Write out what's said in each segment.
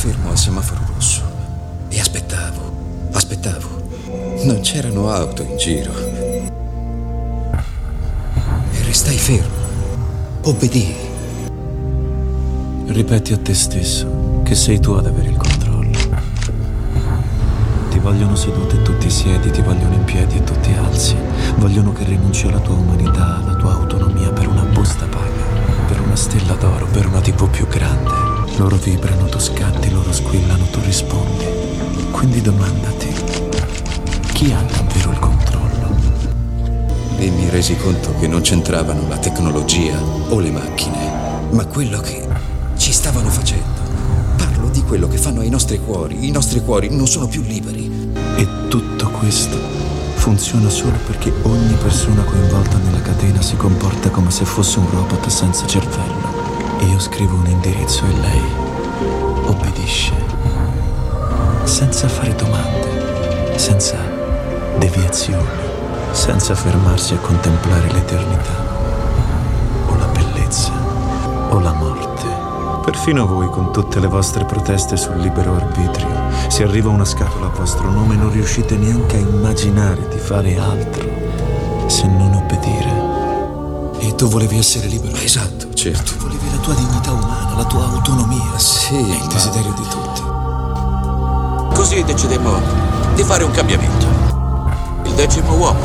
fermo al semaforo rosso e aspettavo, aspettavo. Non c'erano auto in giro. E restai fermo. Obbedii. Ripeti a te stesso che sei tu ad avere il controllo. Ti vogliono seduto e tu ti siedi, ti vogliono in piedi e tu ti alzi. Vogliono che rinunci alla tua umanità, alla tua autonomia per una busta paga, per una stella d'oro, per una tipo più grande. Loro vibrano, tu scatti, loro squillano, tu rispondi. Quindi domandati, chi ha davvero il controllo? E mi resi conto che non c'entravano la tecnologia o le macchine, ma quello che ci stavano facendo. Parlo di quello che fanno ai nostri cuori. I nostri cuori non sono più liberi. E tutto questo funziona solo perché ogni persona coinvolta nella catena si comporta come se fosse un robot senza cervello. Io scrivo un indirizzo e lei obbedisce. Senza fare domande, senza deviazioni, senza fermarsi a contemplare l'eternità, o la bellezza, o la morte. Perfino voi, con tutte le vostre proteste sul libero arbitrio, se arriva una scatola a vostro nome non riuscite neanche a immaginare di fare altro se non obbedire. E tu volevi essere libero? Esatto, certo. Tu volevi la tua dignità umana, la tua autonomia. Sì, È il desiderio di tutti. Così decidemmo di fare un cambiamento. Il decimo uomo.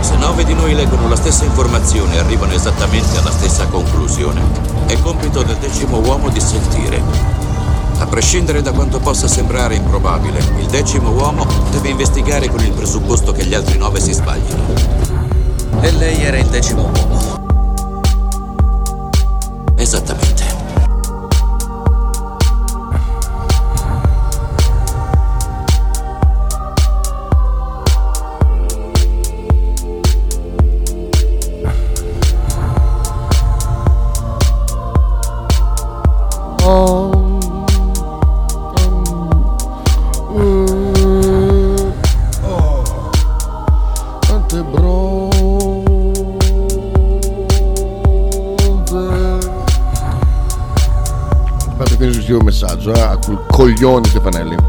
Se nove di noi leggono la stessa informazione e arrivano esattamente alla stessa conclusione, è compito del decimo uomo di sentire. A prescindere da quanto possa sembrare improbabile, il decimo uomo deve investigare con il presupposto che gli altri nove si sbaglino. E lei era il decimo uomo. Esattamente. Tante quel coglione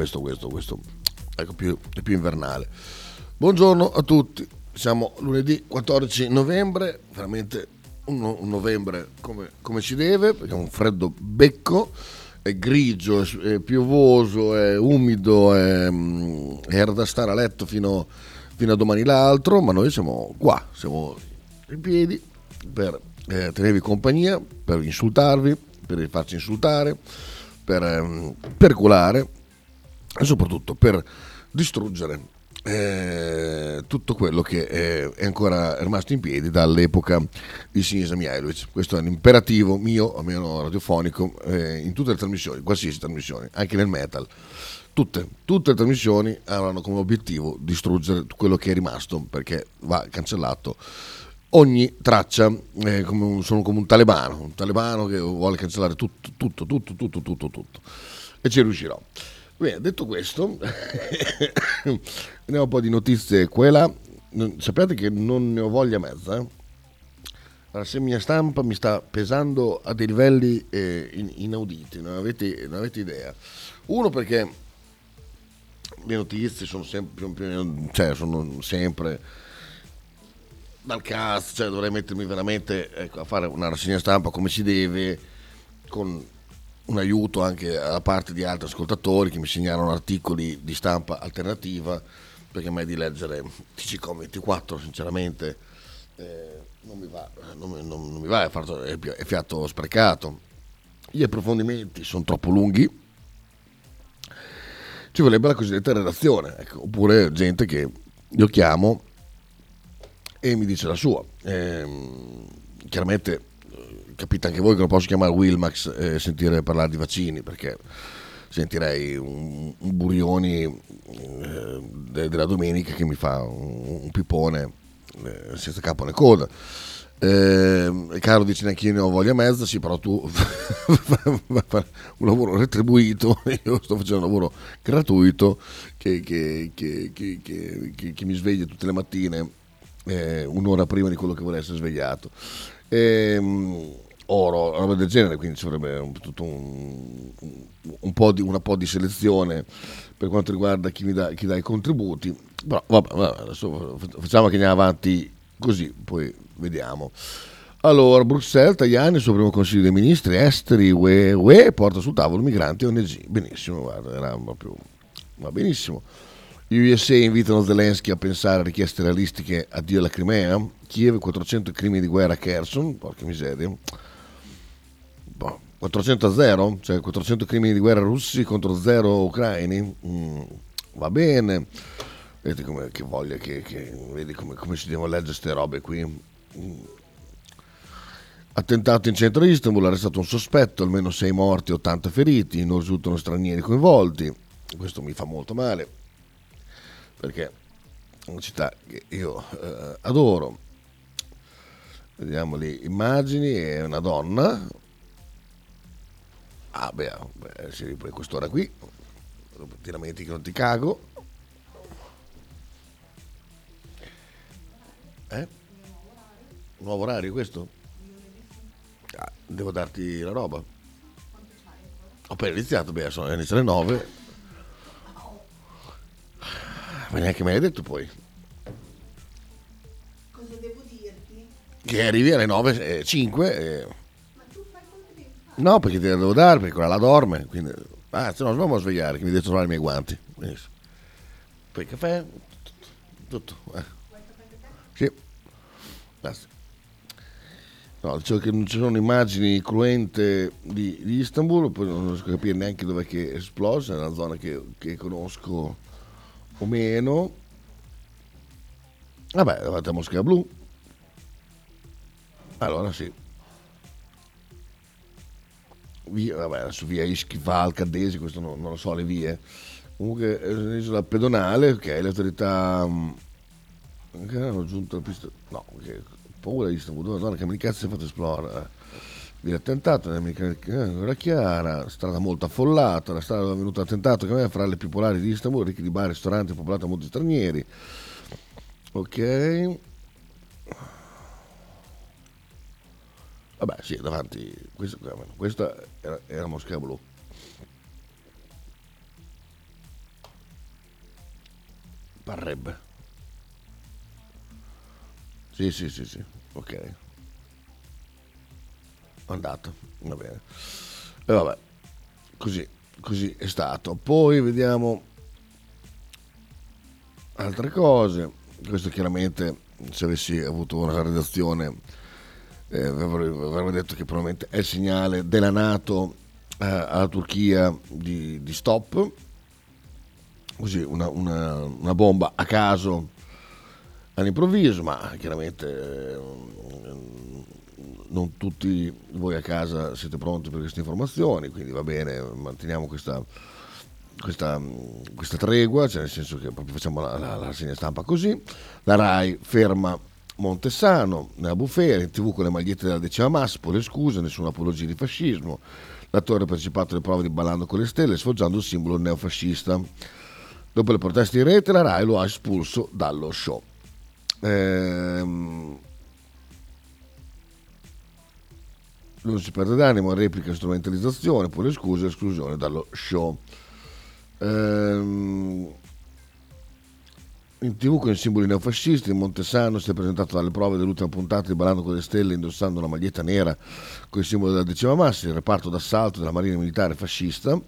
questo, questo, questo. Ecco, più, più invernale. Buongiorno a tutti. Siamo lunedì 14 novembre, veramente un, un novembre come, come ci deve, perché è un freddo becco, è grigio, è, è piovoso, è umido, è, era da stare a letto fino, fino a domani l'altro, ma noi siamo qua, siamo in piedi per eh, tenervi compagnia, per insultarvi, per farci insultare, per ehm, perculare e soprattutto per distruggere eh, tutto quello che eh, è ancora rimasto in piedi dall'epoca di Sinisa Mihailovic. Questo è un imperativo mio, almeno radiofonico, eh, in tutte le trasmissioni, qualsiasi trasmissione, anche nel metal. Tutte, tutte le trasmissioni avranno come obiettivo distruggere quello che è rimasto perché va cancellato ogni traccia, eh, come un- sono come un talebano, un talebano che vuole cancellare tutto, tutto, tutto, tutto, tutto, tutto. E ci riuscirò. Bene, detto questo, andiamo un po' di notizie e. Non- sappiate che non ne ho voglia mezza. eh. La rassegna stampa mi sta pesando a dei livelli eh, in- inauditi, non avete, non avete idea. Uno perché le notizie sono sempre, cioè, sono sempre dal cast, cioè dovrei mettermi veramente ecco, a fare una rassegna stampa come si deve, con un aiuto anche da parte di altri ascoltatori che mi segnalano articoli di stampa alternativa perché me di leggere TCCOM24 sinceramente eh, non mi va, non, non, non mi va è, fatto, è, è fiato sprecato. Gli approfondimenti sono troppo lunghi, ci vorrebbe la cosiddetta redazione, ecco, oppure gente che io chiamo e mi dice la sua. Eh, chiaramente capite anche voi che non posso chiamare Wilmax e sentire parlare di vaccini perché sentirei un, un Burioni eh, della domenica che mi fa un, un pipone eh, senza capo né coda. Eh, caro dice neanche io ne ho voglia mezza, sì, però tu un lavoro retribuito, io sto facendo un lavoro gratuito che, che, che, che mi sveglia tutte le mattine eh, un'ora prima di quello che vuole essere svegliato. Eh, oro, roba del genere, quindi ci vorrebbe un, un, un po di, una po' di selezione per quanto riguarda chi, dà, chi dà i contributi. Però vabbè, vabbè, adesso facciamo che andiamo avanti così, poi vediamo. Allora, Bruxelles, Tajani, il suo primo consiglio dei ministri esteri, UE, UE, porta sul tavolo migranti e ONG. Benissimo, guarda, era proprio, va benissimo. Gli USA invitano Zelensky a pensare a richieste realistiche addio alla Crimea. Kiev 400 crimini di guerra a Kherson, porca miseria. 400 a 0, cioè 400 crimini di guerra russi contro 0 ucraini, mm, va bene. Vedi come che voglia che, che vedi come, come, si devono leggere queste robe qui. Mm. Attentato in centro Istanbul, arrestato un sospetto, almeno 6 morti, 80 feriti, non risultano stranieri coinvolti. Questo mi fa molto male, perché è una città che io eh, adoro. Vediamo le immagini, è una donna, Ah, beh, beh sì, poi quest'ora qui, ti lamenti che non ti cago. Eh? Nuovo orario questo? Ah, devo darti la roba. Ho appena iniziato, beh, sono iniziate le 9. Ma neanche me l'hai detto poi. Cosa devo dirti? Che arrivi alle 9.05 e... No, perché te la devo dare, perché quella la dorme. Quindi, ah, se no, non a svegliare, che mi devo trovare i miei guanti. Benissimo. Poi caffè, tutto. Eh. Sì, basta. No, dicevo che non ci sono immagini cruente di, di Istanbul, poi non riesco a capire neanche dove è esplosa, è una zona che, che conosco o meno. Vabbè, davanti a Moschea Blu. Allora sì, via, vabbè, adesso via Ischifal, Cadesi, questo non, non, lo so, le vie. Comunque è un'isola pedonale, ok, le autorità um, che hanno aggiunto la pista, no, che paura di Istanbul, zona che mi cazzo si è fatto esplorare. Viene attentato, era chiara, strada molto affollata, la strada dove è venuto l'attentato che è fra le più popolari di Istanbul, ricchi di bar, ristoranti, popolata da molti stranieri. Ok. Vabbè, sì, davanti. Questa, questa era, era Moschea Blu. Parrebbe. Sì, sì, sì, sì. Ok. Andato, va bene. E vabbè, così, così è stato. Poi vediamo altre cose. Questo chiaramente, se avessi avuto una redazione eh, avrebbe detto che probabilmente è il segnale della Nato eh, alla Turchia di, di stop, così una, una, una, bomba a caso all'improvviso, ma chiaramente eh, non tutti voi a casa siete pronti per queste informazioni, quindi va bene, manteniamo questa, questa, questa tregua, cioè nel senso che facciamo la, la, la segna stampa così, la RAI ferma Montesano, nella bufera, in tv con le magliette della decima massa, poi le scuse, nessuna apologia di fascismo. L'attore ha partecipato alle prove di Ballando con le Stelle, sfoggiando il simbolo neofascista. Dopo le proteste in rete, la RAI lo ha espulso dallo show. Ehm... Non si perde d'animo, replica strumentalizzazione, poi le scuse e esclusione dallo show. Ehm in tv con i simboli neofascisti, Montesano si è presentato dalle prove dell'ultima puntata di Ballando con le Stelle indossando una maglietta nera con i simboli della decima massa, il reparto d'assalto della Marina Militare fascista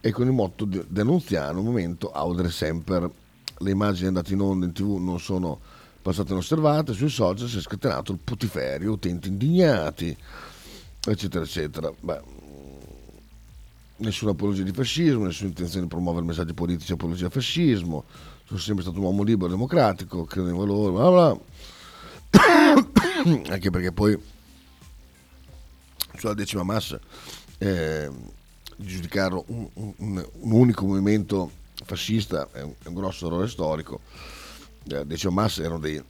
e con il motto denunziano, un momento audere sempre le immagini andate in onda in tv non sono passate inosservate, sui social si è scatenato il putiferio, utenti indignati, eccetera, eccetera. Beh, nessuna apologia di fascismo, nessuna intenzione di promuovere messaggi politici di apologia al fascismo, sono sempre stato un uomo libero, democratico, credo nei valori, bla bla. Anche perché poi sulla decima massa eh, giudicarlo un, un, un, unico movimento fascista è un, è un grosso errore storico. Eh, decima massa erano dei,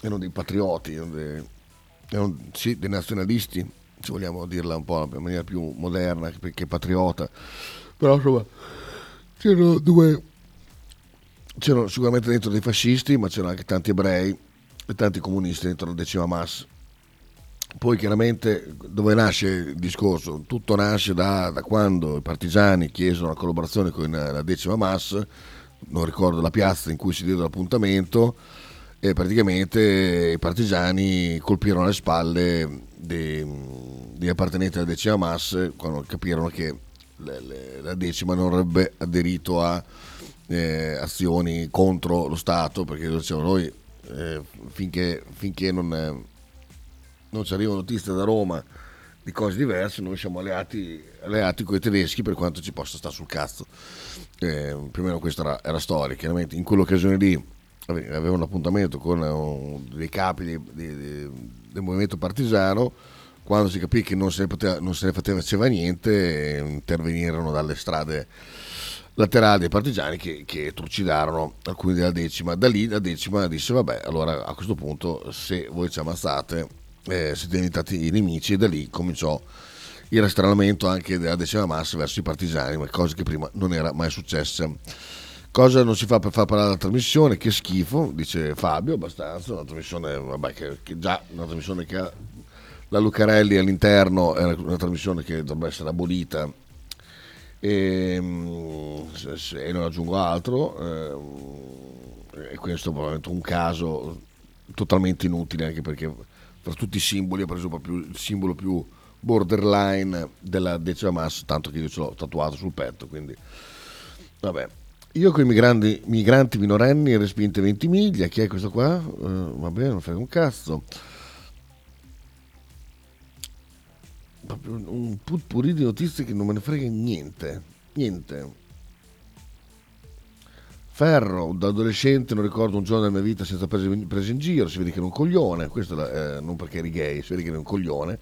erano dei patrioti, erano dei, erano, sì, dei nazionalisti, se vogliamo dirla un po' in maniera più moderna che patriota, però insomma c'erano due, c'erano sicuramente dentro dei fascisti, ma c'erano anche tanti ebrei e tanti comunisti dentro la decima massa. Poi chiaramente dove nasce il discorso? Tutto nasce da, da quando i partigiani chiesero la collaborazione con la decima massa, non ricordo la piazza in cui si diede l'appuntamento, e praticamente i partigiani colpirono alle spalle degli appartenenti alla decima mass quando capirono che le, le, la decima non avrebbe aderito a eh, azioni contro lo Stato perché dicevano noi eh, finché, finché non, eh, non, ci arrivano notizie da Roma di cose diverse noi siamo alleati, alleati con i tedeschi per quanto ci possa stare sul cazzo. Eh, più o meno questa era, era storia chiaramente. In quell'occasione lì aveva un appuntamento con uh, dei capi di, di, di, del movimento partigiano, quando si capì che non se ne, poteva, non se ne faceva niente, intervenirono dalle strade laterali dei partigiani che, che, trucidarono alcuni della decima. Da lì la decima disse vabbè, allora a questo punto se voi ci ammazzate eh, siete diventati nemici e da lì cominciò il rastrelamento anche della decima massa verso i partigiani, ma cosa che prima non era mai successa. Cosa non si fa per far parlare la trasmissione? Che schifo, dice Fabio, abbastanza. Una trasmissione, vabbè, che, che già una trasmissione che ha la Lucarelli all'interno è una trasmissione che dovrebbe essere abolita e, mm, e non aggiungo altro. Eh, e questo è probabilmente un caso totalmente inutile anche perché tra tutti i simboli ho preso proprio il simbolo più borderline della decima massa, tanto che io ce l'ho tatuato sul petto, quindi vabbè. Io con i migranti, migranti minorenni respinte 20 miglia, chi è questo qua? Uh, va bene, non frega un cazzo. Proprio un putpurì di notizie che non me ne frega niente, niente. Ferro, da adolescente non ricordo un giorno della mia vita senza prese in giro, si vede che era un coglione, questo eh, non perché eri gay, si vede che era un coglione,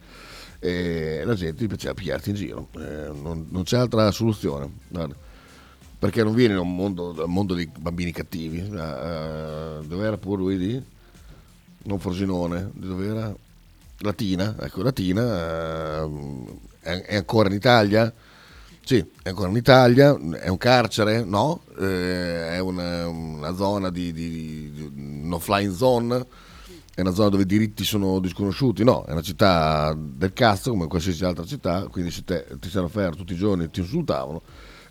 e la gente gli piaceva pigliarti in giro, eh, non, non, c'è altra soluzione. Guarda perché non viene da un mondo, mondo dei bambini cattivi. Uh, dove era pure lui di? Non Frosinone, di dove era? Latina, ecco, Latina uh, è, è, ancora in Italia? Sì, è ancora in Italia, è un carcere? No, eh, è una, una zona di, di, di no flying zone, è una zona dove i diritti sono disconosciuti, no, è una città del cazzo come qualsiasi altra città, quindi se te, ti stanno a ferro tutti i giorni ti insultavano,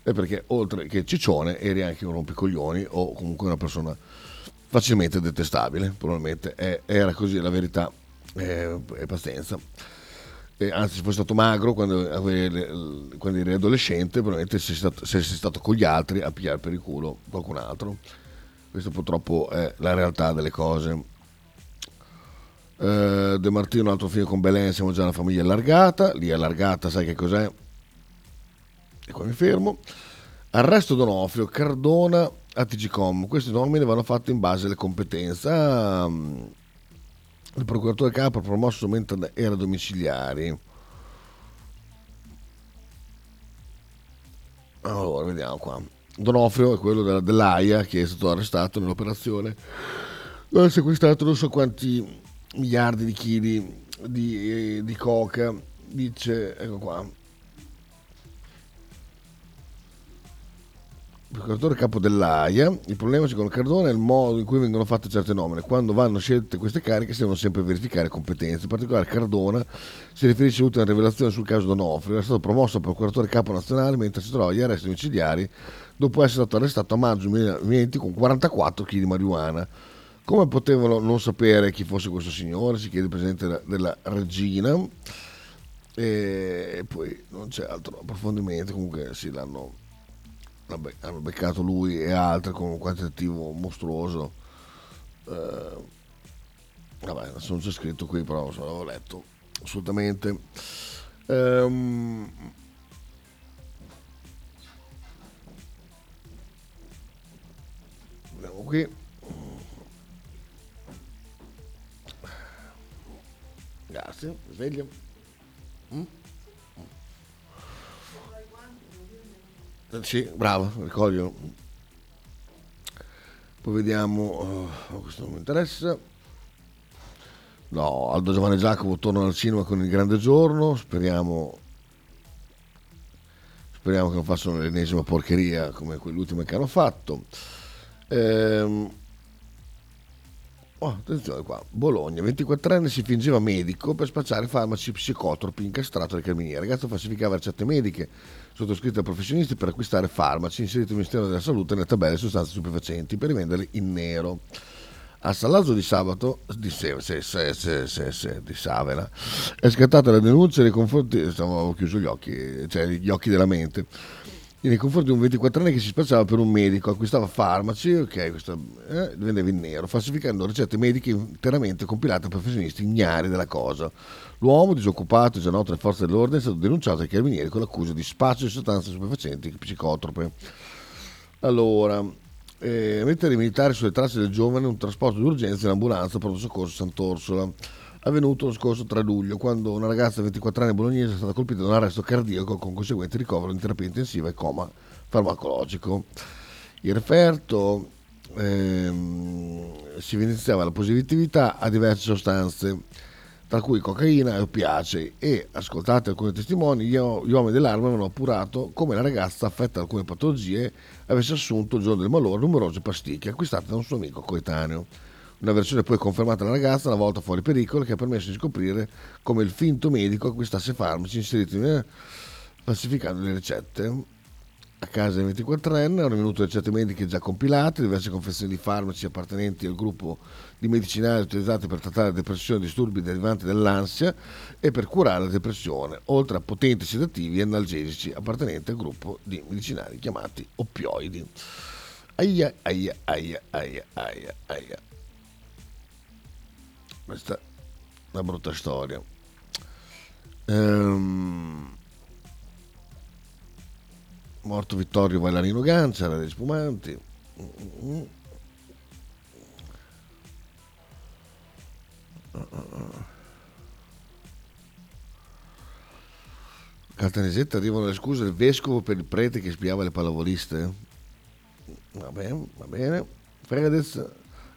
è perché oltre che ciccione eri anche un rompicoglioni o comunque una persona facilmente detestabile, probabilmente è, era così la verità, è, è pazienza. E anzi, se fossi stato magro quando, quando eri adolescente, probabilmente sei stato, sei stato con gli altri a pigliare per il culo qualcun altro. Questa purtroppo è la realtà delle cose. Uh, De Martino, un altro figlio con Belen, siamo già una famiglia allargata. Lì allargata, sai che cos'è? e qua mi fermo. Arresto Donofrio, Cardona a TGCOM. Questi nomine vanno fatti in base alle competenze. Ah, il procuratore capo promosso mentre era domiciliari. Allora, vediamo qua. Donofrio è quello della, dell'AIA che è stato arrestato nell'operazione. Ha sequestrato non so quanti miliardi di chili di, di coca. Dice, ecco qua, procuratore capo dell'AIA, il problema secondo Cardone è il modo in cui vengono fatte certe nomine. Quando vanno scelte queste cariche si devono sempre verificare competenze. In particolare Cardona si riferisce all'ultima rivelazione sul caso Donofrio, era stato promosso procuratore capo nazionale mentre si trova agli arresti domiciliari dopo essere stato arrestato a maggio 2020 con 44 kg di marijuana. Come potevano non sapere chi fosse questo signore? Si chiede il presidente della regina. E poi non c'è altro approfondimento, comunque sì, l'hanno hanno beccato lui e altri con un quantitativo mostruoso. Eh, vabbè, non c'è scritto qui, però l'avevo letto assolutamente. Ehm, vediamo qui. Grazie, sveglio. Mm? Sì, bravo, ricoglio. Poi vediamo, uh, questo non mi interessa. No, Aldo Giovanni Giacomo torna al cinema con il grande giorno, speriamo, speriamo che non facciano l'ennesima porcheria come quell'ultima che hanno fatto. Ehm, oh, attenzione qua, Bologna, 24enne si fingeva medico per spacciare farmaci psicotropi incastrato dai carabinieri. Il ragazzo falsificava ricette mediche sottoscritte da professionisti per acquistare farmaci inseriti nel Ministero della Salute nelle tabelle sostanze stupefacenti per rivenderli in nero. A Salazzo di sabato di, se, se, se, di Savena è scattata la denuncia nei confronti, avevo chiuso gli occhi, cioè gli occhi della mente, nei confronti di un 24enne che si spacciava per un medico, acquistava farmaci, ok, questo, eh, vendeva in nero, falsificando ricette mediche interamente compilate da professionisti ignari della cosa. L'uomo, disoccupato e già noto alle forze dell'ordine, è stato denunciato ai carabinieri con l'accusa di spaccio di sostanze stupefacenti psicotrope. Allora, eh, mettere i militari sulle tracce del giovane un trasporto d'urgenza in ambulanza pronto soccorso Sant'Orsola avvenuto lo scorso 3 luglio quando una ragazza di 24 anni bolognese è stata colpita da un arresto cardiaco con conseguente ricovero in terapia intensiva e coma farmacologico il referto ehm, si evidenziava la positività a diverse sostanze tra cui cocaina e oppiacei e, ascoltate alcuni testimoni, gli, uomini dell'arma avevano appurato come la ragazza affetta da alcune patologie avesse assunto il giorno del malore numerose pasticche acquistate da un suo amico coetaneo. Una versione poi confermata dalla ragazza, una volta fuori pericolo, che ha permesso di scoprire come il finto medico acquistasse farmaci inseriti in falsificando le ricette a casa del 24enne, erano venute ricette mediche già compilate, diverse confezioni di farmaci appartenenti al gruppo di medicinali utilizzati per trattare depressione e disturbi derivanti dall'ansia e per curare la depressione, oltre a potenti sedativi e analgesici appartenenti al gruppo di medicinali chiamati oppioidi. Aia, aia, aia, aia, aia, aia. Questa è una brutta storia. Ehm morto Vittorio Vallarino Gancia, degli spumanti. Caltanissetta arrivano le scuse del vescovo per il prete che spiava le pallavoliste. Va bene, va bene. Fedez,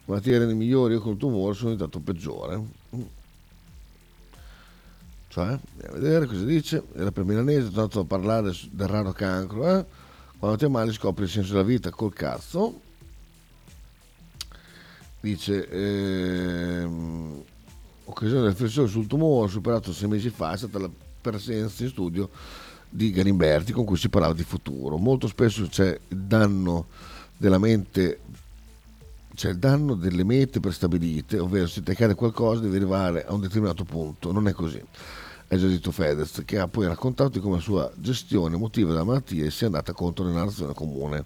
malattia rende migliori, io col tumore sono diventato peggiore. Cioè, a vedere cosa dice. Era per milanese, tanto a parlare del raro cancro. Eh? Quando ti ammali scopri il senso della vita col cazzo. Dice, ehm, occasione del riflessione sul tumore superato sei mesi fa è stata la presenza in studio di Galimberti con cui si parlava di futuro. Molto spesso c'è il danno della mente il danno delle mete prestabilite, ovvero se ti accade qualcosa devi arrivare a un determinato punto, non è così è già detto Fedez, che ha poi raccontato di come la sua gestione emotiva della malattia sia andata contro la narrazione comune.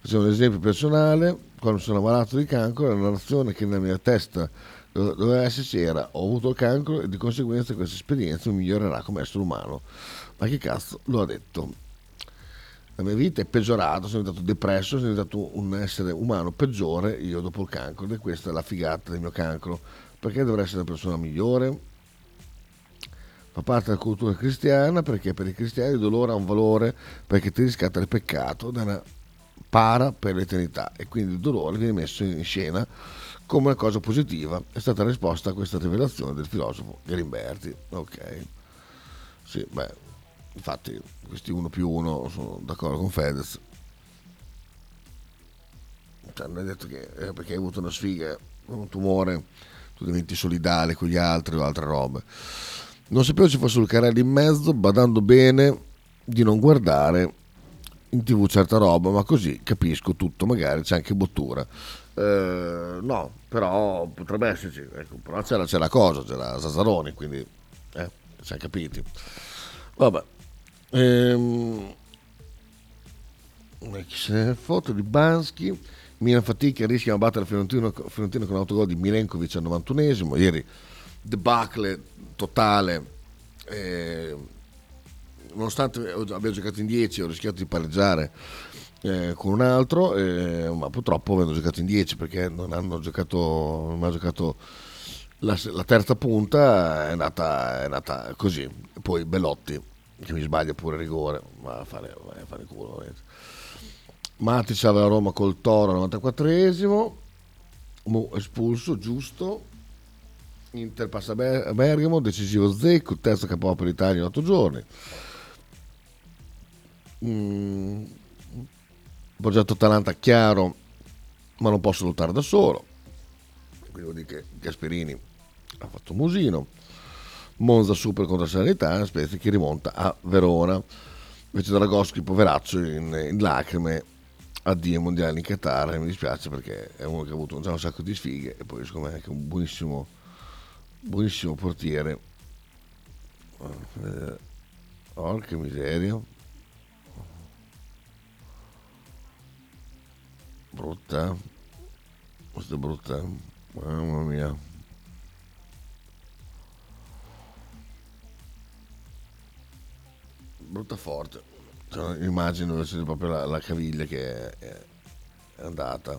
Facciamo un esempio personale, quando sono malato di cancro, la narrazione che nella mia testa doveva esserci era ho avuto il cancro e di conseguenza questa esperienza mi migliorerà come essere umano. Ma che cazzo lo ha detto? La mia vita è peggiorata, sono diventato depresso, sono diventato un essere umano peggiore io dopo il cancro è questa la figata del mio cancro. Perché dovrei essere una persona migliore? fa parte della cultura cristiana perché per i cristiani il dolore ha un valore perché ti riscatta il peccato da una para per l'eternità e quindi il dolore viene messo in scena come una cosa positiva. È stata risposta a questa rivelazione del filosofo Galimberti. Ok. Sì, beh, infatti questi uno più uno sono d'accordo con Fedez. Cioè, non è detto che eh, perché hai avuto una sfiga, un tumore, tu diventi solidale con gli altri o altre robe. Non sapevo ci fosse il canale in mezzo, badando bene di non guardare in tv certa roba, ma così capisco tutto, magari c'è anche bottura. Eh, no, però potrebbe esserci, ecco, però c'era, c'era cosa, c'era Zazzaroni, quindi eh, ci capiti. Vabbè. Ehm, foto di Bansky Milan fatica rischia di battere Fiorentino, con l'autogol di Milenkovic al 91esimo ieri debacle totale eh, nonostante abbia giocato in 10 ho rischiato di pareggiare eh, con un altro eh, ma purtroppo avendo giocato in 10 perché non hanno giocato non ha giocato la, la, terza punta è andata, è andata così. Poi Bellotti che mi sbaglia pure rigore ma a fare, a fare culo veramente Matic aveva Roma col Toro al 94esimo, Mu espulso, giusto. Inter passa a Bergamo, decisivo Zecco, terzo capo per l'Italia in otto giorni. Mm. Progetto Atalanta chiaro, ma non posso lottare da solo. Quindi vuol dire che Gasperini ha fatto musino. Monza super contro Sanità, Spezia che rimonta a Verona. Invece Dragoschi, poveraccio, in, in lacrime, addio ai mondiali in Qatar mi dispiace perché è uno che ha avuto già un sacco di sfighe e poi secondo me è anche un buonissimo buonissimo portiere. Oh che miseria. Brutta. Questa è brutta. Mamma mia brutta forte cioè, immagino invece proprio la, la caviglia che è, è andata.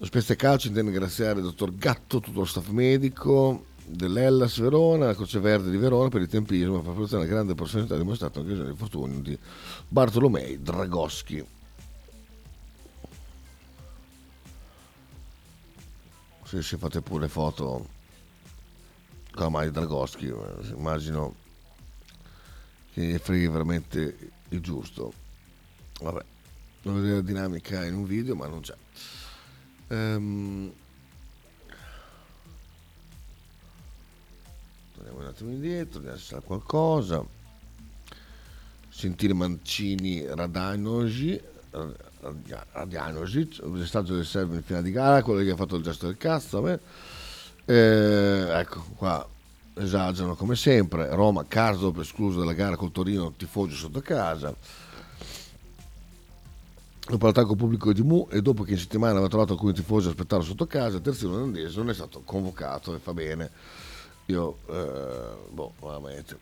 Lo Spezia Calcio intende ringraziare il dottor Gatto, tutto lo staff medico dell'Ellas Verona, la Croce Verde di Verona per il tempismo e per la grande professionalità dimostrata anche nel fortunio di Bartolomei Dragoschi. Se, se fate pure foto con la maglia Dragoschi, eh, immagino che freghi veramente il giusto. Vabbè, non vedere la dinamica in un video, ma non c'è. Um, torniamo un attimo indietro, vediamo se c'è qualcosa. Sentire Mancini Radanosi, Radanosi, messaggio del serve in finale di gara, quello che ha fatto il gesto del cazzo. Eh, ecco qua esagerano come sempre. Roma, Karsdorp escluso dalla gara col Torino, tifoso sotto casa. Dopo l'attacco pubblico di Mu e dopo che in settimana aveva trovato alcuni tifosi a aspettare sotto casa, il terzino olandese non è stato convocato e fa bene. Io, eh, boh, veramente.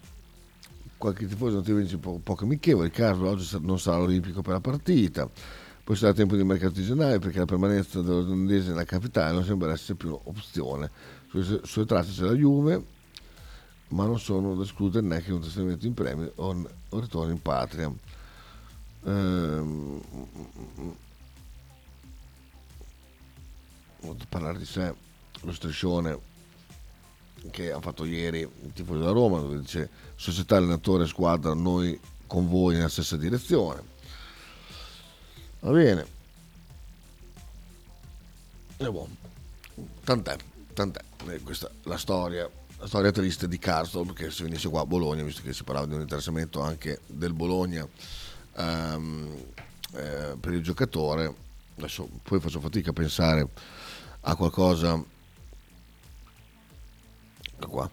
Qualche tifoso vince po- poco amichevole. Karsdorp oggi non sarà olimpico per la partita. Poi sarà tempo di mercato di gennaio perché la permanenza dell'olandese nella capitale non sembra essere più un'opzione. Sulle, sulle tracce c'è la Juve, ma non sono da escludere neanche un trasferimento in premio o un ritorno in patria. Ehm, parlare di sé, lo striscione che ha fatto ieri il tifo della Roma, dove dice società, allenatore, squadra, noi con voi nella stessa direzione. Va bene. E buono. Tant'è, tant'è. Questa è la storia la storia triste di Karsdorp che se venisse qua a Bologna, visto che si parlava di un interessamento anche del Bologna ehm, eh, per il giocatore, adesso poi faccio fatica a pensare a qualcosa qua,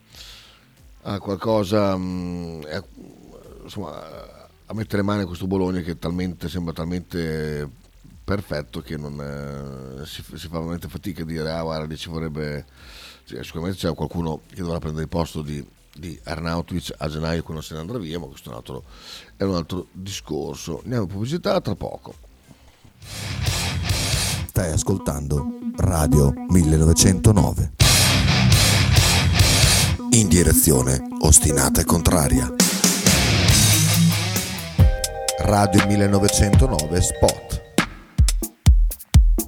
a qualcosa mh, eh, insomma a mettere mano a questo Bologna che talmente, sembra talmente perfetto che non, eh, si, si, fa veramente fatica a dire ah guarda ci vorrebbe sicuramente c'è qualcuno che dovrà prendere il posto di, di Arnautovic a gennaio quando se ne andrà via, ma questo è un altro, è un altro discorso. Andiamo in pubblicità tra poco. Stai ascoltando Radio 1909. In direzione ostinata e contraria. Radio 1909 Spot.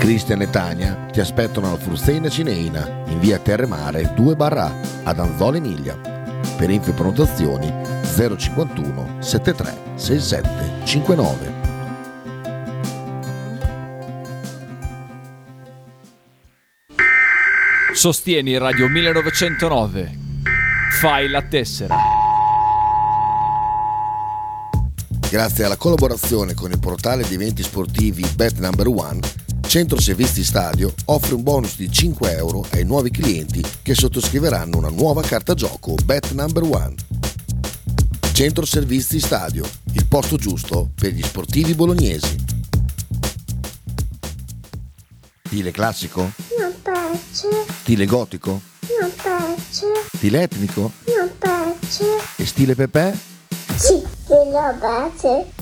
Cristian e Tania ti aspettano alla Frusteina Cineina in via Terremare 2 barra ad Anzola Emilia. Per info e prenotazioni 051 73 67 59. Sostieni Radio 1909. Fai la tessera. Grazie alla collaborazione con il portale di eventi sportivi Bet Number One, Centro Servizi Stadio offre un bonus di 5 euro ai nuovi clienti che sottoscriveranno una nuova carta gioco Bet Number One. Centro Servizi Stadio, il posto giusto per gli sportivi bolognesi. Stile classico? Non piace, Stile gotico? non piace, Stile etnico? non piace. E stile Pepe? Sì, lo piace.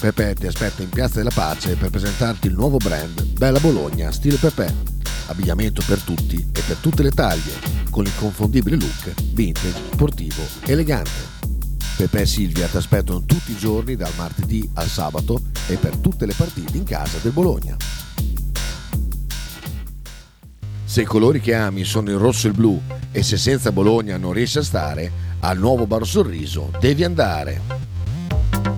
Pepe ti aspetta in Piazza della Pace per presentarti il nuovo brand Bella Bologna Stile Pepe. Abbigliamento per tutti e per tutte le taglie, con l'inconfondibile look vintage, sportivo, elegante. Pepe e Silvia ti aspettano tutti i giorni dal martedì al sabato e per tutte le partite in casa del Bologna. Se i colori che ami sono il rosso e il blu e se senza Bologna non riesci a stare, al nuovo Bar Sorriso devi andare.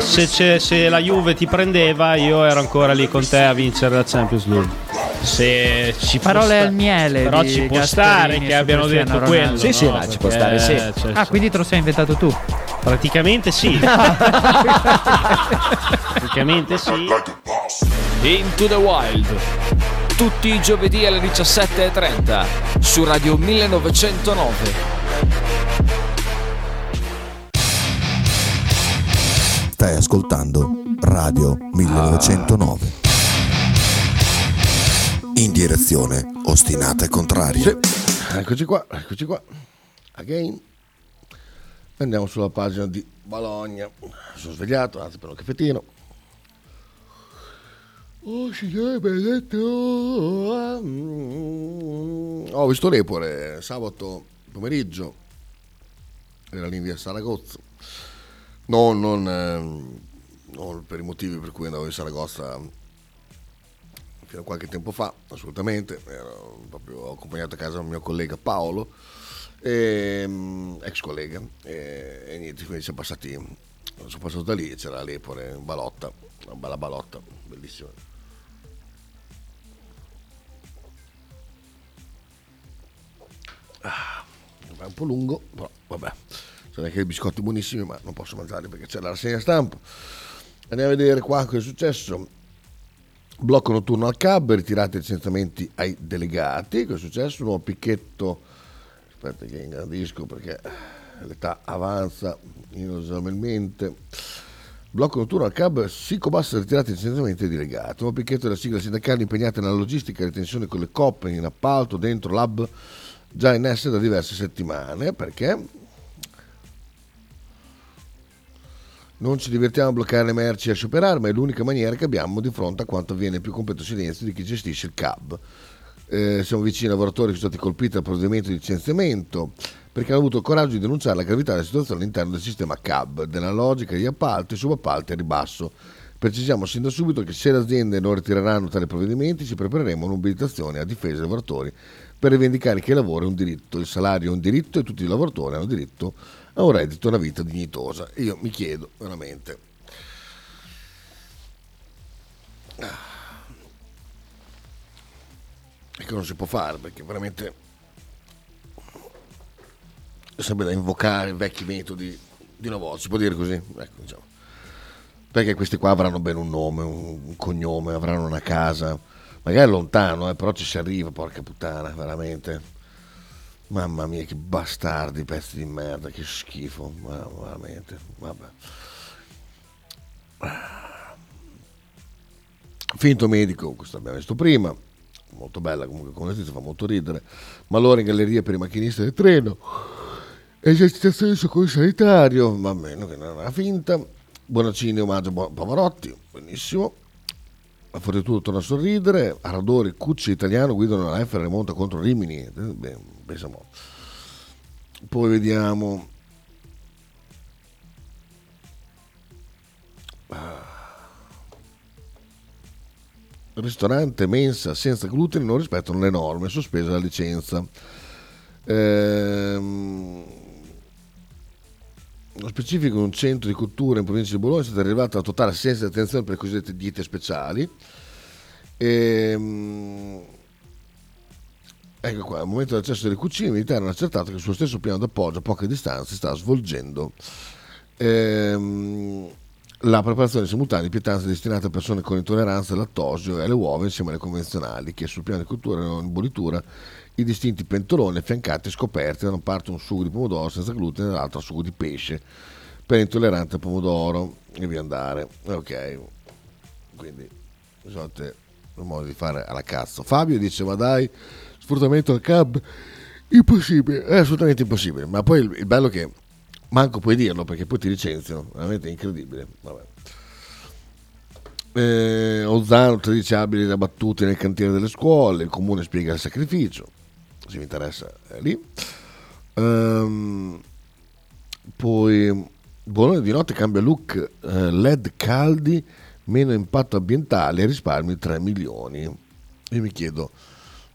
Se, c'è- se la Juve ti prendeva, io ero ancora lì con te a vincere la Champions League. Se ci Parole sta- al miele Però ci può Gasperini stare che abbiano Cristiano detto Ronaldo. quello. Sì, sì, no? ci può stare, sì. cioè, Ah, quindi te lo sei inventato tu. Praticamente sì. Praticamente sì. Into the Wild. Tutti i giovedì alle 17.30 su Radio 1909. Stai ascoltando Radio 1909. In direzione ostinata e contraria. Sì, eccoci qua, eccoci qua. Again. Andiamo sulla pagina di Bologna. Sono svegliato, anzi per un caffettino. Oh signore benedetto. Mm. Ho visto l'Epore sabato pomeriggio. Era lì in via Saragozza. No, non, ehm, non per i motivi per cui andavo in Saragozza fino a qualche tempo fa, assolutamente. Ero proprio ho accompagnato a casa un mio collega Paolo, ehm, ex collega, e, e niente, quindi siamo passati, sono passato da lì, c'era l'Epore, Balotta, una bella balotta, bellissima. Ah, è un po' lungo, però vabbè, sono anche dei biscotti buonissimi, ma non posso mangiarli perché c'è la rassegna stampa. Andiamo a vedere qua cosa è successo. Blocco notturno al CAB, ritirati i licenziamenti ai delegati. Cosa è successo? Nuovo picchetto. Aspetta che ingrandisco perché l'età avanza inesorabilmente. Blocco notturno al CAB, Sicobas ritirati i licenziamenti ai delegati. Nuovo picchetto della sigla sindacale impegnata nella logistica e ritenzione con le coppe in appalto dentro l'hub già in essere da diverse settimane. Perché? Non ci divertiamo a bloccare le merci e a scioperare, ma è l'unica maniera che abbiamo di fronte a quanto avviene il più completo silenzio di chi gestisce il CAB. Eh, siamo vicini ai lavoratori che sono stati colpiti dal provvedimento di licenziamento perché hanno avuto il coraggio di denunciare la gravità della situazione all'interno del sistema CAB, della logica di appalti, subappalti e ribasso. Precisiamo sin da subito che se le aziende non ritireranno tali provvedimenti ci prepareremo una mobilitazione a difesa dei lavoratori per rivendicare che il lavoro è un diritto, il salario è un diritto e tutti i lavoratori hanno diritto a un reddito e una vita dignitosa. Io mi chiedo veramente... E che non si può fare perché veramente è sempre da invocare vecchi metodi di una volta, si può dire così? Ecco, diciamo. Perché questi qua avranno bene un nome, un cognome, avranno una casa, magari lontano, eh, però ci si arriva, porca puttana, veramente. Mamma mia, che bastardi, pezzi di merda, che schifo, ma veramente, vabbè. Finto medico, questo l'abbiamo visto prima, molto bella comunque come notizia, fa molto ridere. Malore in galleria per i macchinisti del treno, esercitazione di soccorso sanitario, va bene, che non una finta. Bonaccini omaggio a Pavarotti, benissimo. La Fortitudo torna a sorridere, Aradori, Cucci italiano guidano la F remonta contro Rimini. Beh, pensiamo. Poi vediamo. Ristorante, mensa senza glutine non rispettano le norme, sospesa la licenza. Ehm, nello specifico un centro di cultura in provincia di Bologna è stata arrivata a totale assenza di attenzione per le cosiddette diete speciali. Ehm, ecco qua, al momento dell'accesso delle cucine il militare hanno accertato che sul stesso piano d'appoggio a poche distanze sta svolgendo ehm, la preparazione simultanea di pietanze destinate a persone con intolleranza al lattosio e alle uova insieme alle convenzionali che sul piano di cultura erano in bollitura i distinti pentoloni affiancati e scoperti da una parte un sugo di pomodoro senza glutine e dall'altra sugo di pesce per intollerante al pomodoro e via andare. Ok. Quindi risolte un modo di fare alla cazzo. Fabio dice ma dai sfruttamento al cab impossibile è assolutamente impossibile ma poi il, il bello è che manco puoi dirlo perché poi ti licenziano veramente incredibile vabbè eh, Ozzano 13 abili abbattuti nel cantiere delle scuole, il comune spiega il sacrificio, se vi interessa è lì. Ehm, poi Bologna di notte cambia look, eh, LED caldi, meno impatto ambientale, risparmi 3 milioni. Io mi chiedo,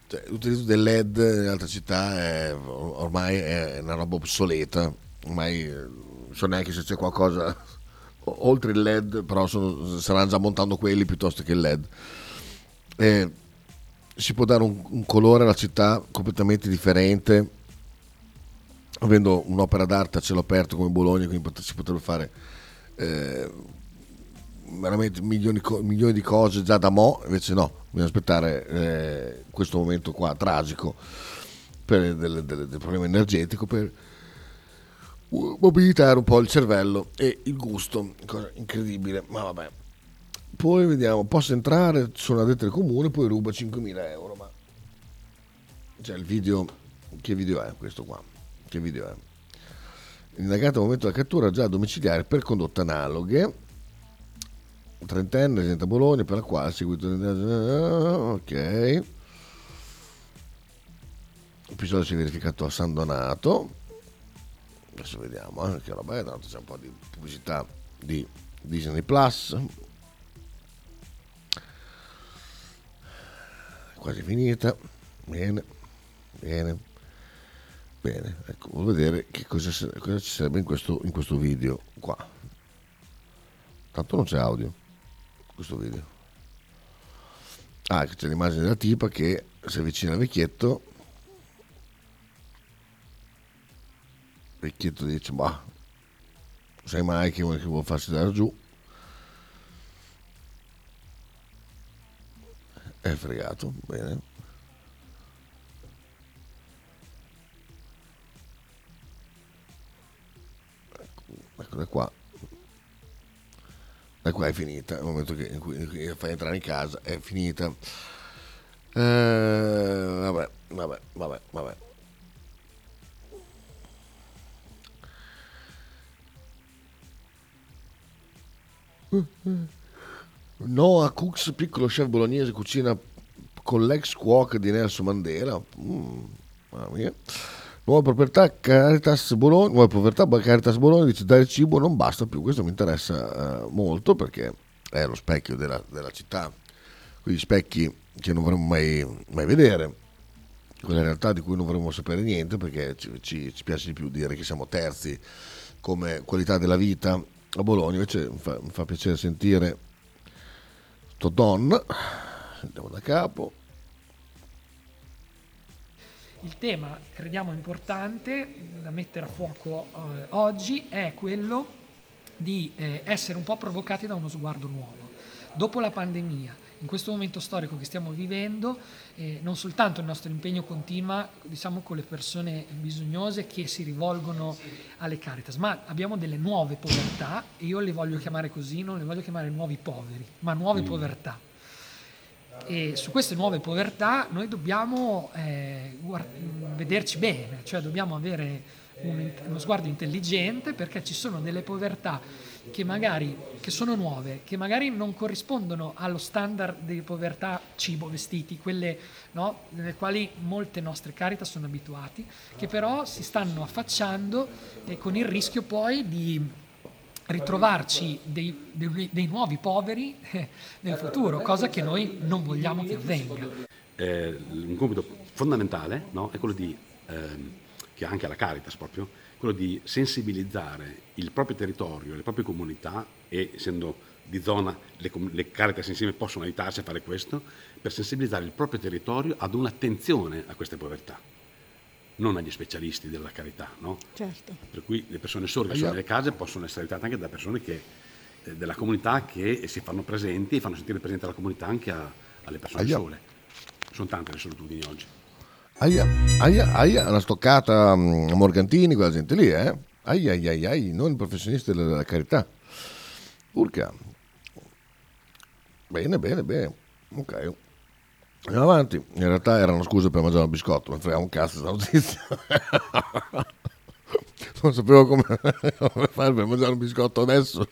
cioè, l'utilizzo del LED in altre città è, ormai è una roba obsoleta, ormai eh, non so neanche se c'è qualcosa oltre il LED, però sono, saranno già montando quelli piuttosto che il LED. Eh, si può dare un, un, colore alla città completamente differente, avendo un'opera d'arte a cielo aperto come Bologna, quindi si potrebbe fare eh, veramente milioni, milioni, di cose già da mo', invece no, bisogna aspettare eh, questo momento qua tragico per del, del, del problema energetico per mobilitare un po' il cervello e il gusto, cosa incredibile, ma vabbè. Poi vediamo, posso entrare, sono addetto al comune, poi ruba 5.000 euro, ma... Cioè il video, che video è questo qua? Che video è? Indagato al momento della cattura già domiciliare per condotte analoghe, trentenne, residente a Bologna, per la quale ha seguito... Ok. L'episodio si è verificato a San Donato, adesso vediamo eh, che roba è tanto c'è un po' di pubblicità di Disney Plus. Quasi finita. Bene bene bene. Ecco voglio vedere che cosa, cosa ci sarebbe in questo, in questo video qua. Tanto non c'è audio questo video. Ah c'è l'immagine della tipa che si avvicina al vecchietto. Vecchietto dice ma sai mai che vuole, che vuole farsi dare giù? È fregato bene. Ecco, eccola qua da qua è finita il momento che, in cui fai entrare in casa è finita eh, vabbè vabbè vabbè vabbè Noah Cooks, piccolo chef bolognese, cucina con l'ex cuoca di Nelson Mandela. Mm, mamma mia. Nuova proprietà Caritas Bologna, nuova proprietà Caritas Bologna dice dare cibo non basta più, questo mi interessa uh, molto perché è lo specchio della, della città, quegli specchi che non vorremmo mai, mai vedere, quella realtà di cui non vorremmo sapere niente perché ci, ci- ci piace di più dire che siamo terzi come qualità della vita. A Bologna, invece mi fa, mi fa piacere sentire sto Don, andiamo da capo, Il tema, crediamo importante, da mettere a fuoco eh, oggi, è quello di eh, essere un po' provocati da uno sguardo nuovo. Dopo la pandemia, in questo momento storico che stiamo vivendo, eh, non soltanto il nostro impegno continua diciamo, con le persone bisognose che si rivolgono alle Caritas, ma abbiamo delle nuove povertà, e io le voglio chiamare così, non le voglio chiamare nuovi poveri, ma nuove povertà. E su queste nuove povertà noi dobbiamo eh, guar- vederci bene, cioè dobbiamo avere un- uno sguardo intelligente perché ci sono delle povertà che magari che sono nuove, che magari non corrispondono allo standard di povertà cibo, vestiti, quelle no, nelle quali molte nostre caritas sono abituati, che però si stanno affacciando e con il rischio poi di ritrovarci dei, dei- dei nuovi poveri eh, nel futuro, cosa che noi non vogliamo che avvenga. eh, un compito fondamentale no? è quello di, ehm, che anche la Caritas proprio, quello di sensibilizzare il proprio territorio, le proprie comunità e essendo di zona le, le Caritas insieme possono aiutarci a fare questo, per sensibilizzare il proprio territorio ad un'attenzione a queste povertà, non agli specialisti della carità. No? Certo. Per cui le persone sorde che sono nelle case possono essere aiutate anche da persone che, eh, della comunità che si fanno presenti e fanno sentire presente la comunità anche a- alle persone Aia. sole. Sono tante le solitudini oggi. Aia, aia, aia, una stoccata mm, a Morgantini, quella gente lì, eh? Aia, aia, aia, ai, non i professionisti della, della carità. Urca. Bene, bene, bene. Ok. Andiamo avanti. In realtà erano scuse per mangiare un biscotto, non frega un cazzo questa notizia. non sapevo come, fare per mangiare un biscotto adesso.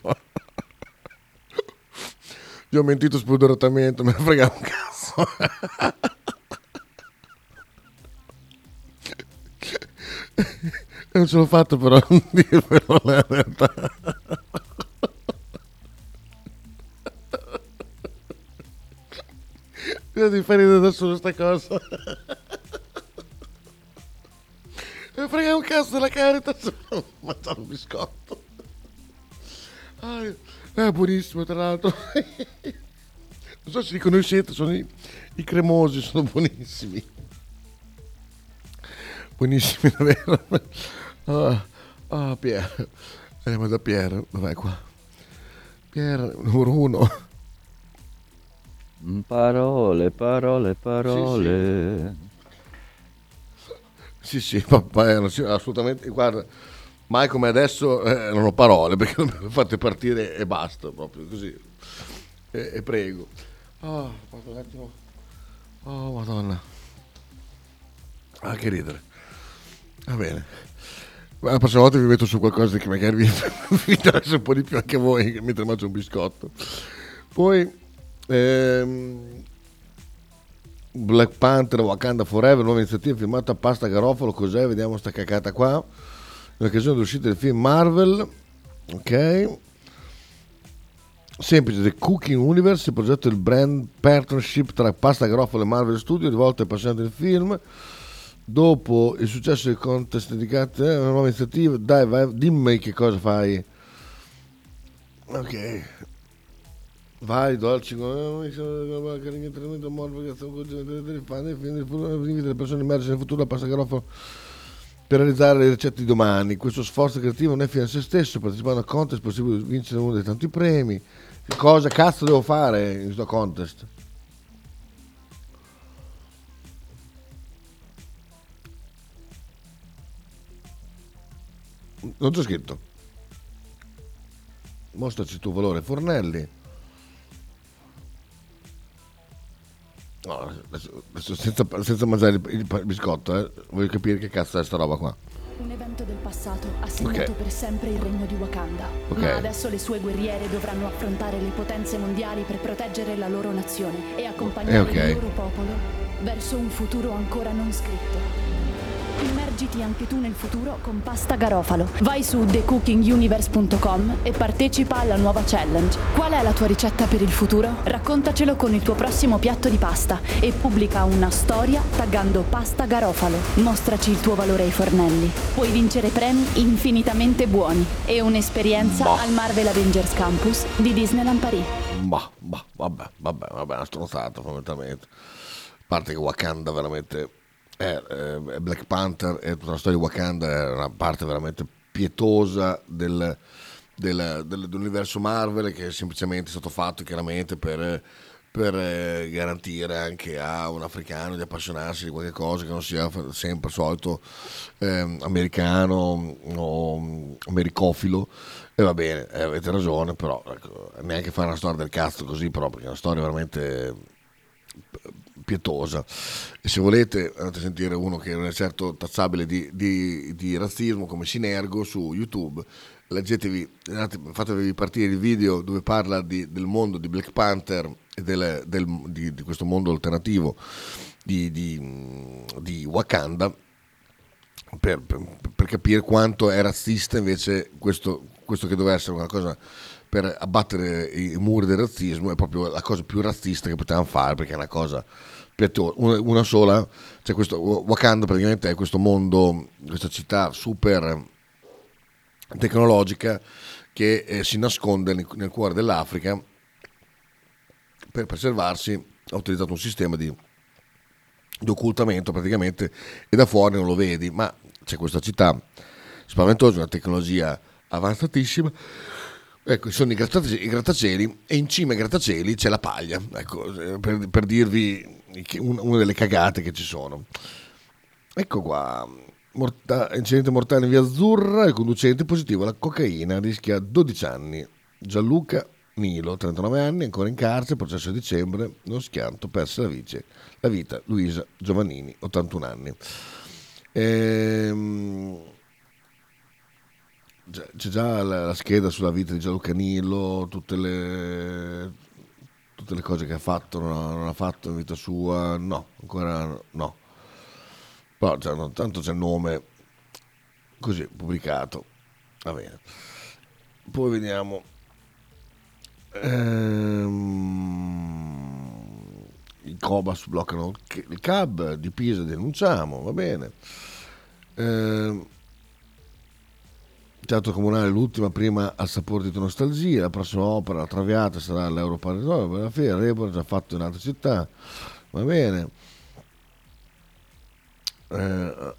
Io ho mentito spudoratamente, me ne frega un cazzo. Non ce l'ho fatto però non dirvelo la realtà. Devi fare ridere da solo sta cosa. Mi frega un cazzo della Caritas. Mangiare un biscotto. Ah, è buonissimo tra l'altro. Non so se li conoscete, sono i, i cremosi, sono buonissimi. Buonissimi davvero. Ah, ah, Pier. Andiamo da Pier, dov'è qua? Pier, numero uno. Parole, parole, parole. Sì, sì, papà, non si- assolutamente. Guarda, mai come adesso eh, non ho parole perché non le fate partire e basta, proprio così. E, e prego. Oh, un attimo. Oh, madonna. Ah, che ridere. Va bene. La prossima volta vi metto su qualcosa che magari vi, vi interessa un po' di più anche a voi mentre mangio un biscotto. Poi ehm, Black Panther Wakanda Forever, nuova iniziativa filmata a pasta garofalo, cos'è? Vediamo sta cacata qua. In occasione dell'uscita del film Marvel, ok. Semplice, The Cooking Universe, il progetto del brand partnership tra Pasta Garofalo e Marvel Studio, rivolto ai appassionati del film. Dopo il successo del contest dedicato a una nuova iniziativa, dai, vai, dimmi che cosa fai. Ok. Vai, dolci, invita le persone immerse nel futuro a Pasta Garofalo per realizzare le ricette di domani. Questo sforzo creativo non è fine a se stesso, partecipando al contest è possibile vincere uno dei tanti premi. Che cosa cazzo devo fare in questo contest? Non c'è scritto. Mostraci il tuo valore, Fornelli. No, senza, senza mangiare il, il biscotto, eh, voglio capire che cazzo è sta roba qua. Un evento del passato ha segnato Ok. per sempre il regno di Wakanda. Ok. Ma adesso le sue guerriere dovranno affrontare le potenze mondiali per proteggere la loro nazione e accompagnare Eh, ok. il loro popolo verso un futuro ancora non scritto. Immergiti anche tu nel futuro con Pasta Garofalo. Vai su thecookinguniverse.com e partecipa alla nuova challenge. Qual è la tua ricetta per il futuro? Raccontacelo con il tuo prossimo piatto di pasta e pubblica una storia taggando Pasta Garofalo. Mostraci il tuo valore ai fornelli. Puoi vincere premi infinitamente buoni e un'esperienza Boh. al Marvel Avengers Campus di Disneyland Paris. Bah, bah, vabbè, vabbè, vabbè, una stronzata fondamentalmente. A parte che Wakanda veramente è, eh, Black Panther e tutta la storia di Wakanda è una parte veramente pietosa del, del- del- dell'universo Marvel che è semplicemente stato fatto chiaramente per, per, eh, garantire anche a un africano di appassionarsi di qualche cosa che non sia sempre solito ehm, americano o mm, americofilo. E va bene, eh, avete ragione, però ecco, neanche fare una storia del cazzo così, però, perché è una storia veramente pietosa. E se volete andate a sentire uno che non è certo tazzabile di, di- di razzismo come Sinergo su YouTube, leggetevi, andate- fatevi partire il video dove parla di- del mondo di Black Panther e del- del- di, di questo mondo alternativo di, Wakanda per, per- per capire quanto è razzista invece questo, questo che doveva essere una cosa per abbattere i muri del razzismo è proprio la cosa più razzista che potevamo fare perché è una cosa una, sola, cioè questo Wakanda praticamente è questo mondo, questa città super tecnologica che eh, si nasconde nel, nel cuore dell'Africa per preservarsi ha utilizzato un sistema di, di occultamento praticamente e da fuori non lo vedi ma c'è questa città spaventosa una tecnologia avanzatissima. Ecco sono i grattacieli, i grattacieli e in cima ai grattacieli c'è la paglia ecco eh, per, per dirvi una delle cagate che ci sono. Ecco qua Morta- incidente mortale in via Azzurra il conducente positivo alla cocaina rischia 12 anni. Gianluca Nilo 39 anni ancora in carcere processo a dicembre lo schianto perse la, vice, la vita Luisa Giovannini 81 anni. Ehm, c'è già la scheda sulla vita di Gianluca Nilo tutte le tutte le cose che ha fatto non ha, fatto in vita sua no ancora no. Però cioè, non- tanto c'è il nome così pubblicato. Va bene. Poi vediamo. Ehm, i Cobas bloccano il cab di Pisa denunciamo va bene. Ehm, Teatro Comunale l'ultima prima al sapore di nostalgia. La prossima opera la Traviata sarà all'Europaradiso la Fiera. Rebor già fatto in altre città. Va bene. Eh,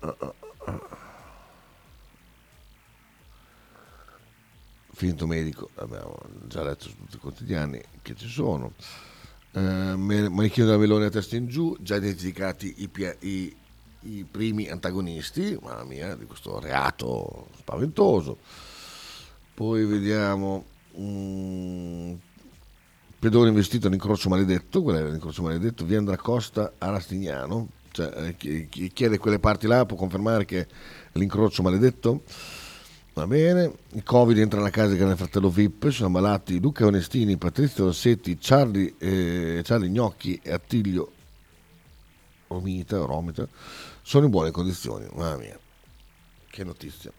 finto medico abbiamo già letto su tutti i quotidiani che ci sono. Eh, manichino della Melone a testa in giù già identificati i, i- i primi antagonisti mamma mia di questo reato spaventoso. Poi vediamo mm, pedone investito all'incrocio maledetto qual è l'incrocio maledetto via Andra Costa a Rastignano. Cioè, eh, chi, chi chiede quelle parti là può confermare che è l'incrocio maledetto? Va bene, il Covid entra nella casa del fratello VIP, sono ammalati Luca Onestini, Patrizio Rossetti, Charlie, eh, Charlie Gnocchi e Attilio Romita, Romita, sono in buone condizioni, mamma mia, che notizia.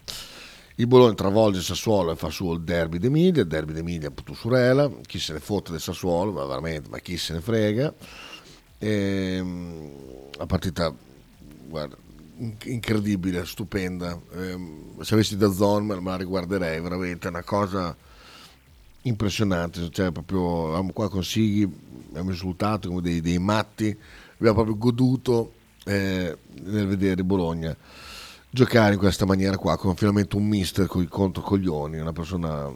Il Bologna travolge il Sassuolo e fa suo il derby d'Emilia, il derby d'Emilia appunto Surela, chi se ne fotte del Sassuolo, ma veramente, ma chi se ne frega. Ehm, la partita, guarda, in- incredibile, stupenda. Ehm, se avessi da zone me la riguarderei, veramente è una cosa impressionante. Cioè, proprio, qua con Sighi, abbiamo risultato come dei, dei matti, abbiamo proprio goduto eh, nel vedere Bologna giocare in questa maniera qua, con finalmente un mister con i controcoglioni, una persona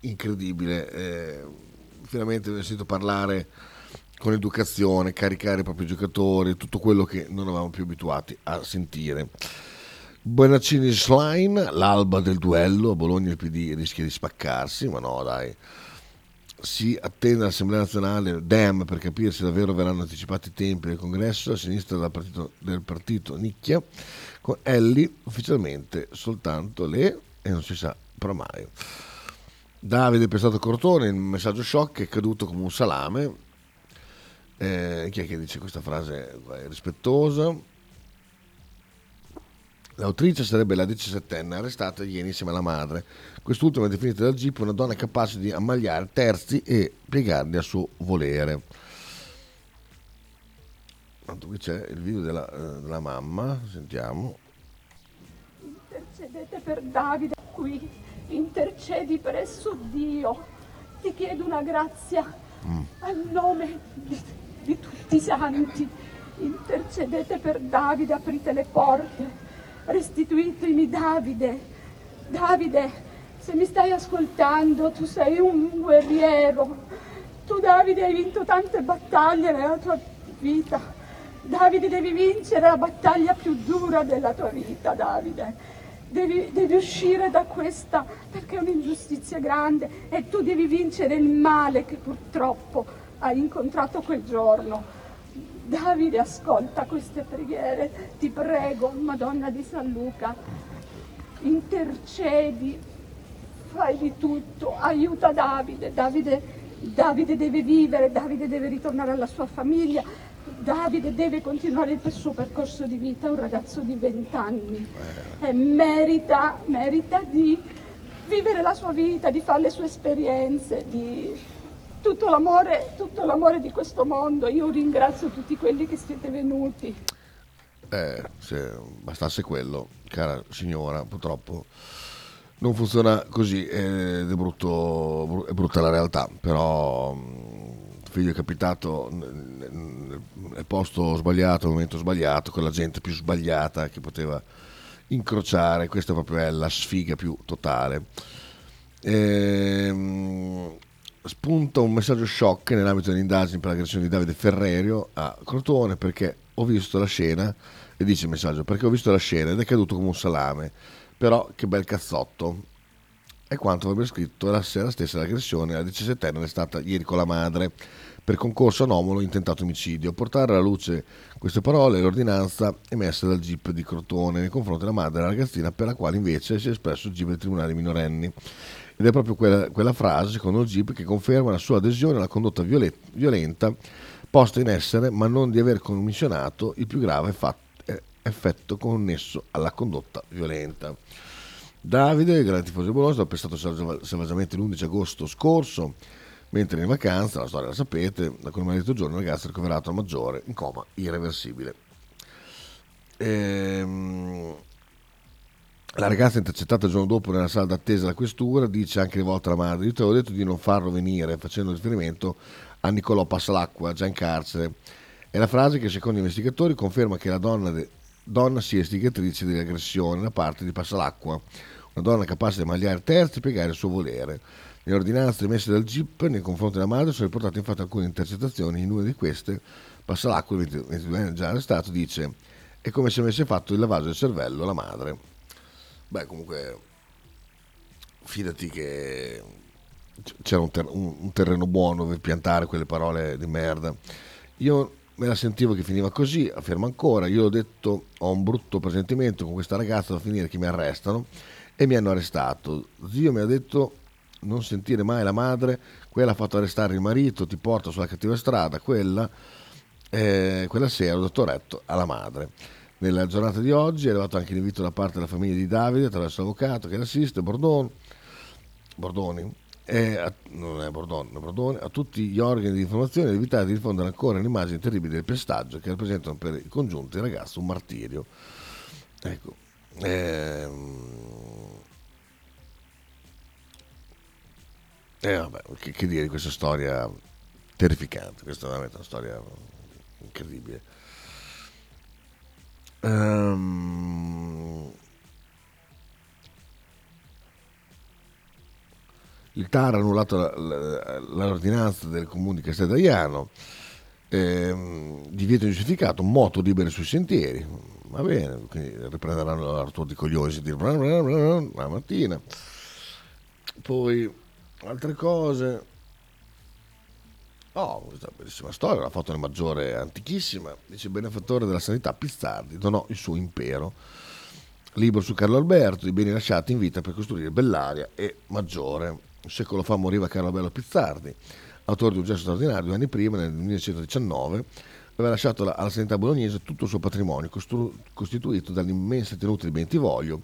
incredibile. eh, finalmente ho sentito parlare con educazione, caricare i propri giocatori, tutto quello che non eravamo più abituati a sentire. Bonaccini Slime, l'alba del duello, a Bologna il PD rischia di spaccarsi, ma no dai, si attende l'Assemblea nazionale DEM per capire se davvero verranno anticipati i tempi del congresso a sinistra del partito, del partito Nicchia, con Elli ufficialmente soltanto le, e non si sa però mai. Davide Pestato Cortone, il messaggio shock è caduto come un salame. Eh, chi è che dice questa frase è rispettosa? L'autrice sarebbe la diciassettenne arrestata ieri insieme alla madre. Quest'ultima è definita dal GIP una donna capace di ammagliare terzi e piegarli a suo volere. Tanto qui c'è il video della, eh, della mamma, sentiamo. Intercedete per Davide qui, intercedi presso Dio. Ti chiedo una grazia al nome di, di tutti i santi. Intercedete per Davide, aprite le porte, restituitemi Davide. Davide, se mi stai ascoltando, tu sei un guerriero. Tu Davide hai vinto tante battaglie nella tua vita. Davide devi vincere la battaglia più dura della tua vita, Davide. Devi, devi uscire da questa perché è un'ingiustizia grande e tu devi vincere il male che purtroppo hai incontrato quel giorno. Davide, ascolta queste preghiere, ti prego, Madonna di San Luca, intercedi, fai di tutto, aiuta Davide. Davide, Davide deve vivere, Davide deve ritornare alla sua famiglia, Davide deve continuare il suo percorso di vita, un ragazzo di 20 anni e merita, merita di vivere la sua vita, di fare le sue esperienze, di tutto l'amore, tutto l'amore di questo mondo. Io ringrazio tutti quelli che siete venuti. Eh, se bastasse quello, cara signora, purtroppo non funziona così, ed è, brutto, è brutta la realtà, però mh, figlio è capitato nel posto sbagliato, al momento sbagliato, con la gente più sbagliata che poteva incrociare, questa proprio è la sfiga più totale. Ehm, spunta un messaggio shock nell'ambito delle indagini per l'aggressione di Davide Ferrerio a Crotone perché ho visto la scena e dice il messaggio perché ho visto la scena ed è caduto come un salame però che bel cazzotto è quanto avrebbe scritto la sera stessa dell'aggressione alla 17enne è stata ieri con la madre per concorso anomalo intentato omicidio. Portare alla luce queste parole è l'ordinanza emessa dal GIP di Crotone nei confronti della madre della ragazzina per la quale invece si è espresso il GIP del Tribunale minorenni. Ed è proprio quella, quella frase, il GIP, che conferma la sua adesione alla condotta violet- violenta posta in essere, ma non di aver commissionato il più grave fat- eh, effetto connesso alla condotta violenta. Davide, il grande tifoso di Bologna, è stato selvaggiamente l'11 agosto scorso, mentre in vacanza, la storia la sapete, da quel maledetto giorno il ragazzo è ricoverato a maggiore in coma irreversibile. Ehm, la ragazza intercettata il giorno dopo nella sala d'attesa della questura dice anche rivolta alla madre, io ti avevo detto di non farlo venire, facendo riferimento a Nicolò Passalacqua, già in carcere. È la frase che secondo gli investigatori conferma che la donna, de- donna sia istigatrice dell'aggressione da parte di Passalacqua, una donna capace di magliare terzi e piegare il suo volere. Le ordinanze emesse dal GIP nei confronti della madre sono riportate infatti alcune intercettazioni, in una di queste Passalacqua, il 22 anni già arrestato, dice è come se avesse fatto il lavaggio del cervello la madre. Beh, comunque, fidati che c'era un, ter- un- terreno buono per piantare quelle parole di merda. Io me la sentivo che finiva così, afferma ancora. Io ho detto ho un brutto presentimento con questa ragazza da finire che mi arrestano e mi hanno arrestato. Zio mi ha detto non sentire mai la madre, quella ha fatto arrestare il marito, ti porta sulla cattiva strada, quella, eh, quella sera ho dato retto alla madre. Nella giornata di oggi è arrivato anche l'invito da parte della famiglia di Davide attraverso l'avvocato che l'assiste, Bordon, Bordoni, e a, non è Bordone, Bordone, a tutti gli organi di informazione di evitare di diffondere ancora l'immagine terribile del pestaggio che rappresentano per il congiunto il ragazzo un martirio. Ecco. Ehm, E vabbè, che, che dire di questa storia terrificante, questa è veramente una storia incredibile. Ehm, il TAR ha annullato la- la- l'ordinanza del comune di Castellagliano, ehm, divieto ingiustificato, moto libere sui sentieri, va bene, quindi riprenderanno la rottura di coglioni si dire, bla bla bla bla, la mattina. Poi altre cose. Oh, questa bellissima storia, la foto nel maggiore antichissima. Dice il benefattore della sanità Pizzardi donò il suo impero. Libro su Carlo Alberto, i beni lasciati in vita per costruire Bellaria e Maggiore. Un secolo fa moriva Carlo Alberto Pizzardi, autore di un gesto straordinario due anni prima, nel 1919, aveva lasciato alla, sanità bolognese tutto il suo patrimonio, costru- costituito dall'immensa tenuta di Bentivoglio,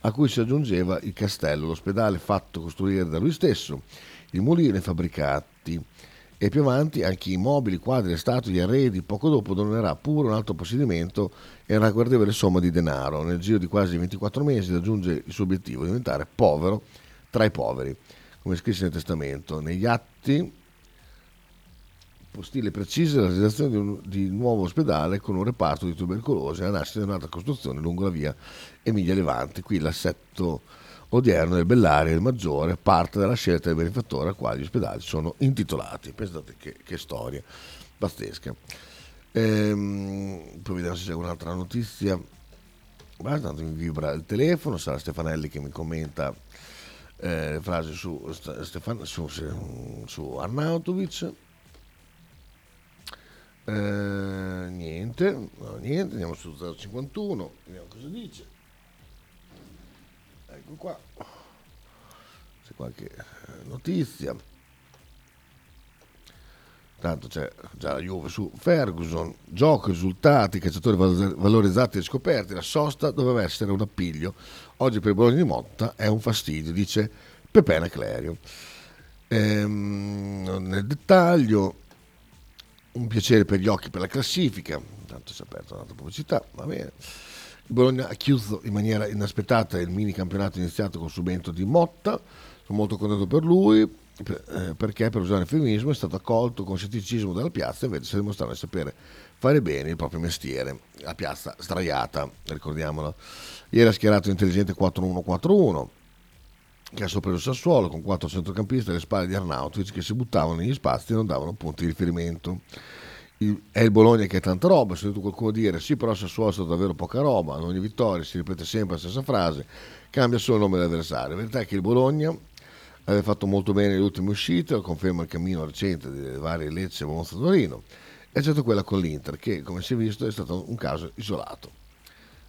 a cui si aggiungeva il castello, l'ospedale fatto costruire da lui stesso, i fabbricati, e più avanti anche i mobili, quadri, statue, arredi. Poco dopo donerà pure un altro possedimento e una ragguardevole somma di denaro. Nel giro di quasi 24 mesi raggiunge il suo obiettivo, diventare povero tra i poveri, come scrisse nel testamento. Negli atti postille precise la realizzazione di un, di nuovo ospedale con un reparto di tubercolosi e la nascita di un'altra costruzione lungo la via Emilia Levante. Qui l'assetto odierno del Bellaria il Maggiore parte dalla scelta del benefattore a quale gli ospedali sono intitolati. Pensate che, che storia pazzesca. Ehm, poi vediamo se c'è un'altra notizia. Ma tanto mi vibra il telefono, sarà Stefanelli che mi commenta eh, frasi su, Stefan, su, su Arnautovic. Eh, niente, no, niente, andiamo su 051, vediamo cosa dice. Qua, c'è qualche eh, notizia. Tanto c'è già la Juve su Ferguson, gioco, risultati, calciatori valorizzati e scoperti, la sosta doveva essere un appiglio. Oggi per Bologna di Motta è un fastidio, dice Pepena Clerio. Ehm, nel dettaglio, un piacere per gli occhi per la classifica, tanto si è aperta un'altra pubblicità, va bene. Il Bologna ha chiuso in maniera inaspettata il mini campionato iniziato con il subentro di Motta, sono molto contento per lui eh, perché per usare il femminismo è stato accolto con scetticismo dalla piazza invece si è dimostrato di sapere fare bene il proprio mestiere. La piazza straiata, ricordiamolo. Ieri ha schierato intelligente 4-1-4-1 che ha sorpreso Sassuolo con quattro centrocampisti alle spalle di Arnautovic che si buttavano negli spazi e non davano punti di riferimento. È il Bologna che è tanta roba, ho sentito qualcuno dire sì però Sassuolo è stato davvero poca roba, ogni vittoria si ripete sempre la stessa frase, cambia solo il nome dell'avversario. La verità è che il Bologna aveva fatto molto bene le ultime uscite, conferma il cammino recente delle varie Lecce, Monza, Torino, eccetto quella con l'Inter che come si è visto è stato un caso isolato.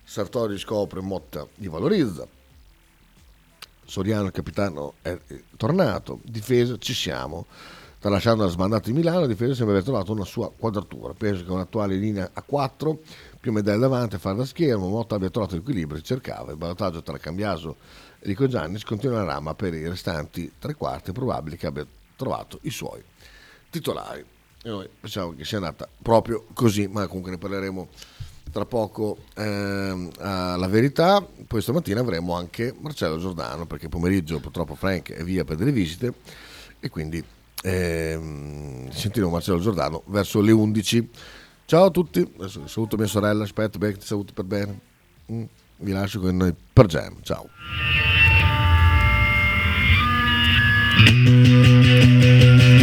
Sartori scopre Motta gli valorizza, Soriano il capitano è tornato, difesa ci siamo. Tralasciando la sbandata di Milano, la difesa sembra aver trovato una sua quadratura. Penso che un'attuale linea a 4, più medaglie davanti a fare da schermo, Motta abbia trovato l'equilibrio cercava. Il ballottaggio tra Cambiaso e Rico Giannis continuerà, ma per i restanti tre quarti è probabile che abbia trovato i suoi titolari. E noi pensiamo che sia andata proprio così, ma comunque ne parleremo tra poco ehm, alla verità, poi stamattina avremo anche Marcello Giordano perché pomeriggio purtroppo Frank è via per delle visite e quindi ehm, sentiremo Marcello Giordano verso le 11. Ciao a tutti, saluto mia sorella, aspetta, beh, ti saluti per bene. Mm, vi lascio con noi per Jam, ciao. You.